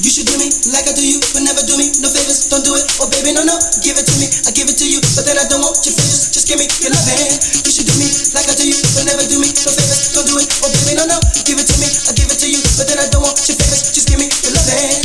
You should do me like I do you, but never do me no favors. Don't do it, oh baby, no, no. Give it to me, I give it to you, but then I don't want your favors. Just give me your loving. You should do me like I do you, but never do me no favors. Don't do it, oh baby, no, no. Give it to me, I give it to you, but then I don't want your favors. Just give me your loving.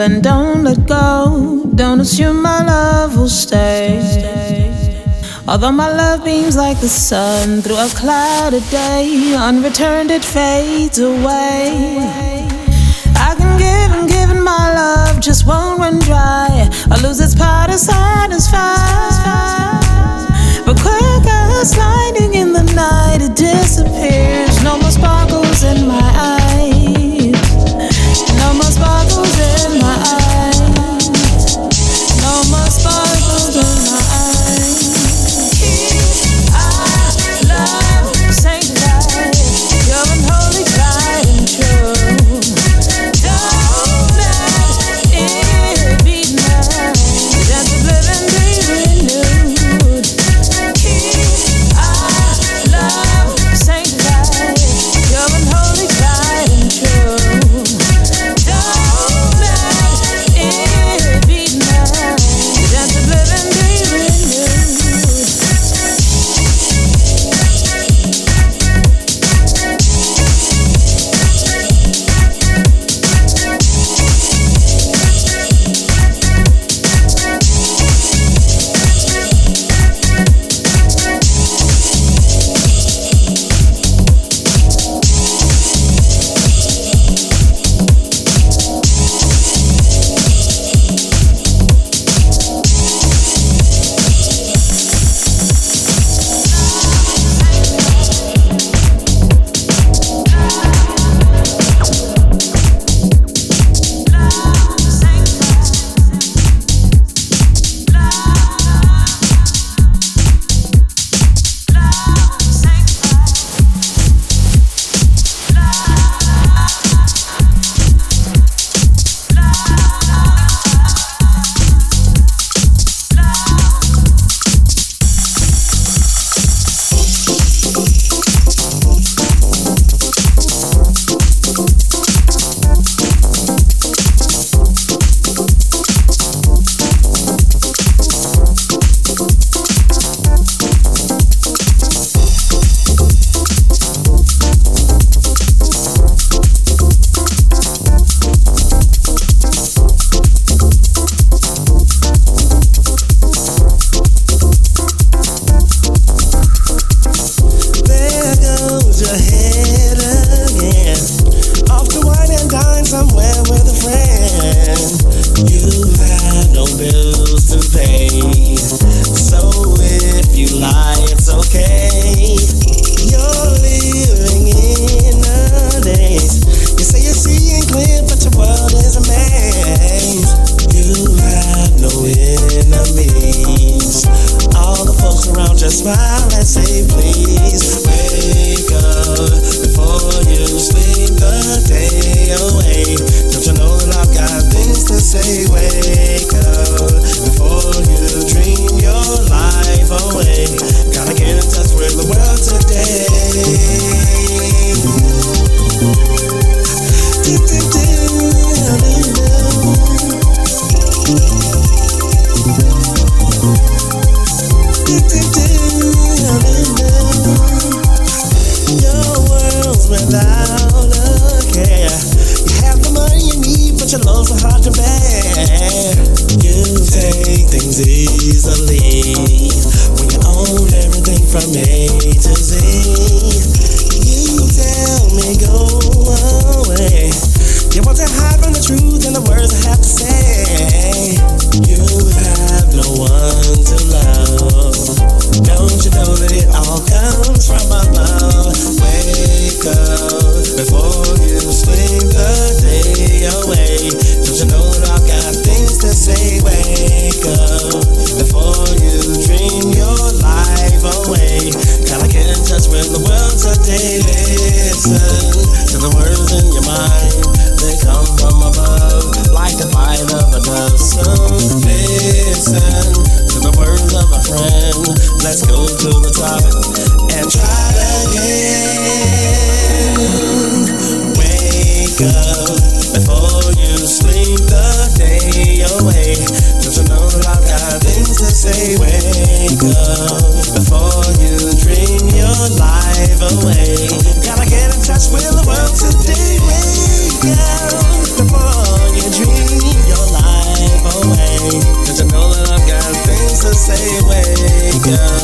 and don't let go. Don't assume my love will stay. Although my love beams like the sun through a cloud of day, unreturned it fades away. I can give and give, and my love just won't run dry. I lose its power to satisfy. But quick as lightning in the night, it disappears. No more sparkles in my eyes.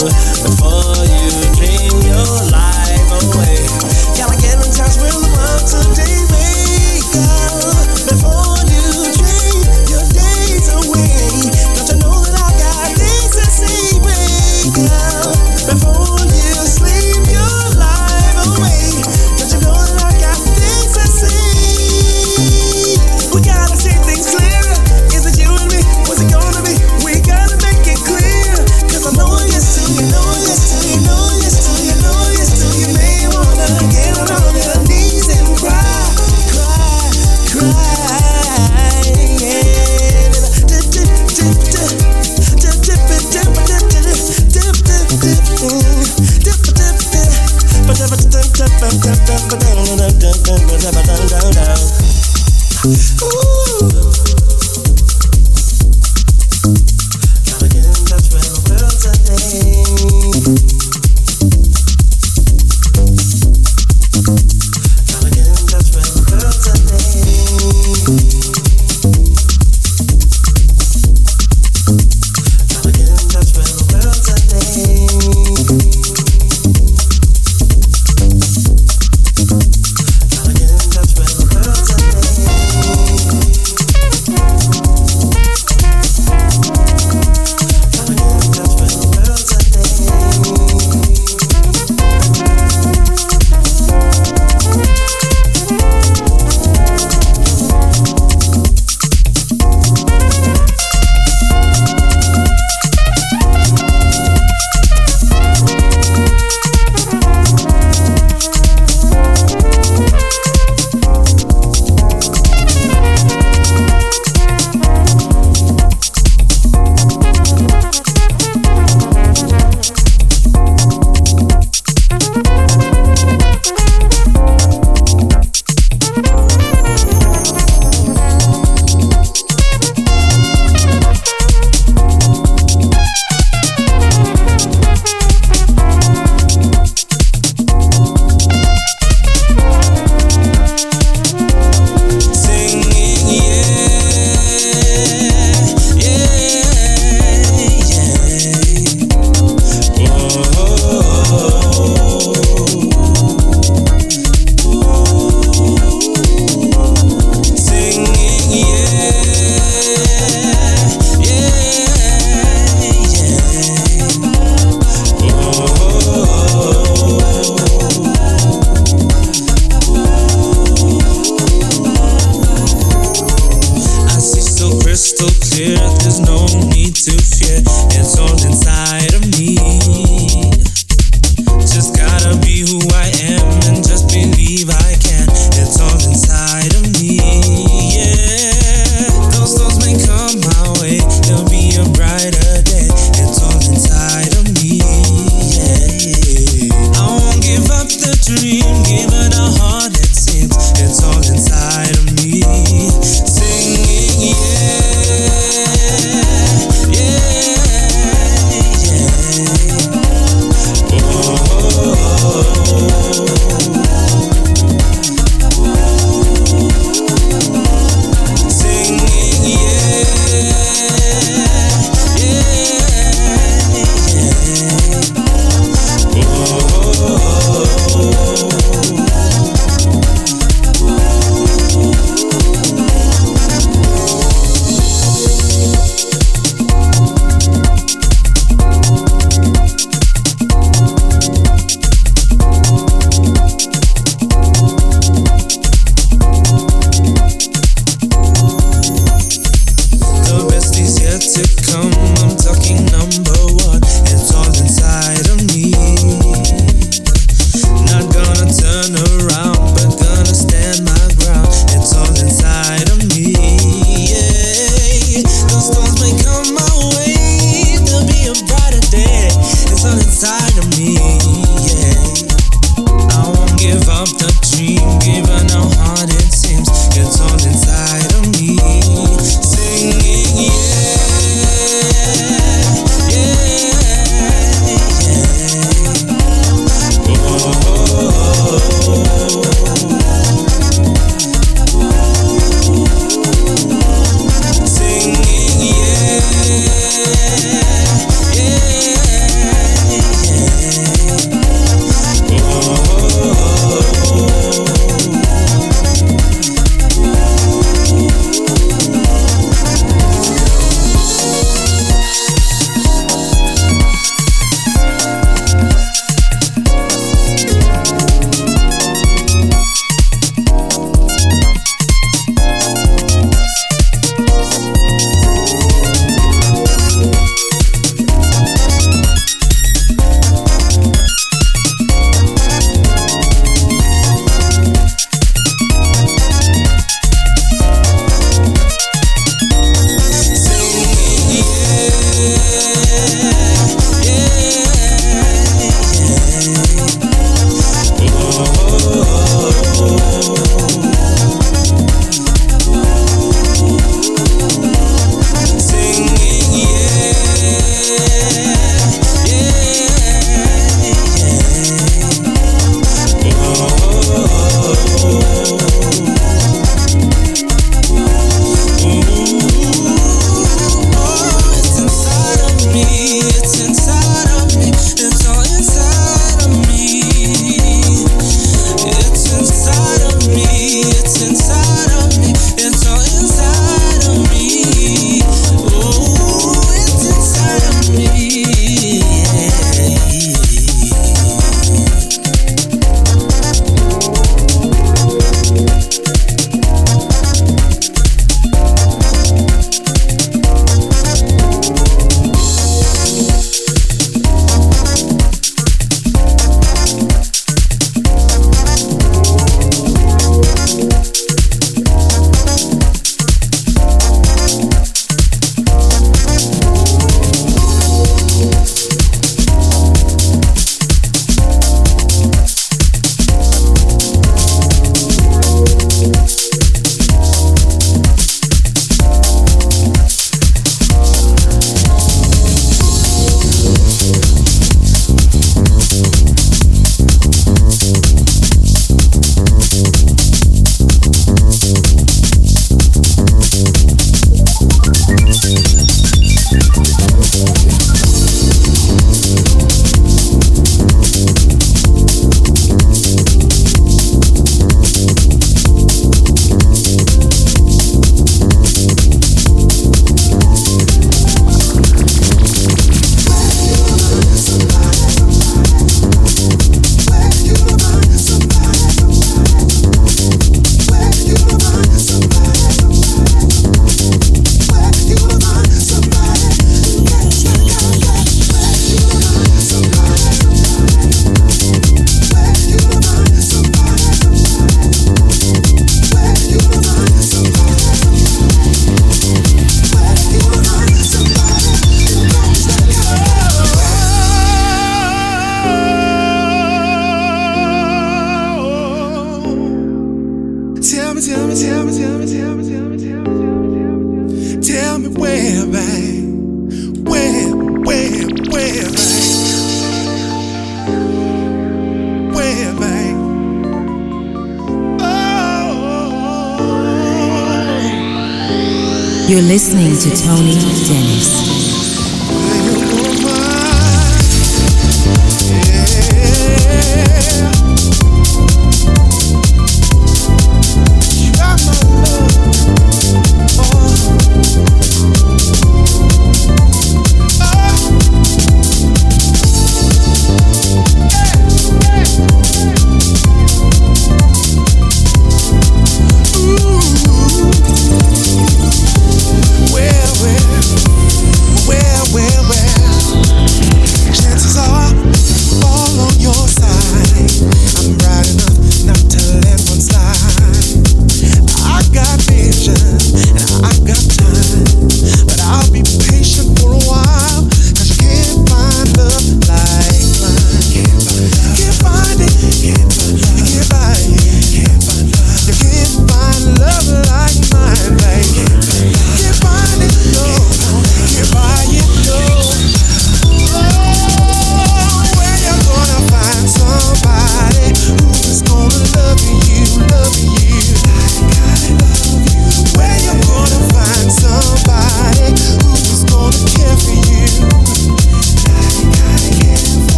Yeah,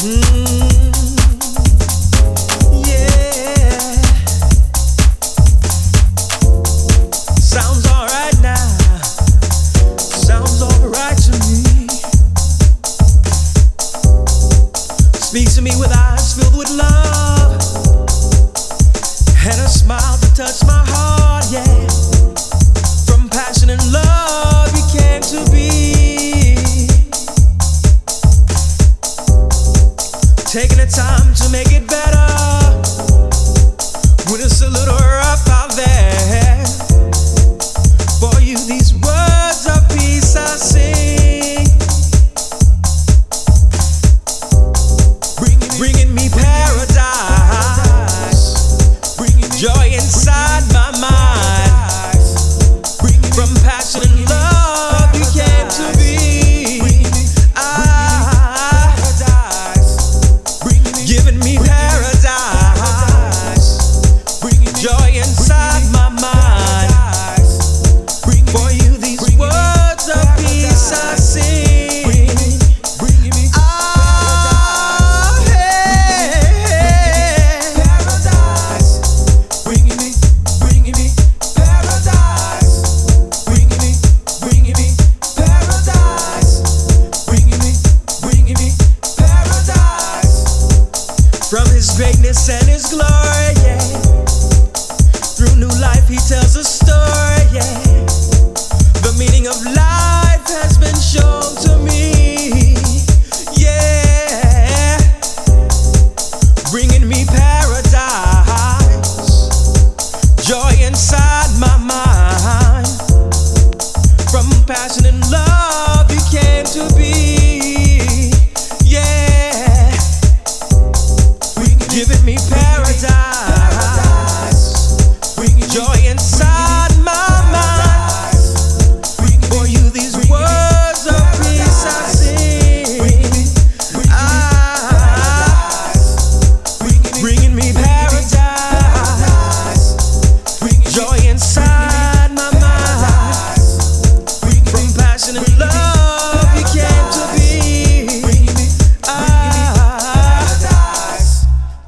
taking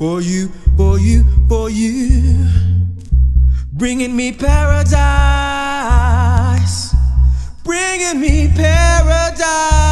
for you, for you, for you, bringing me paradise, bringing me paradise.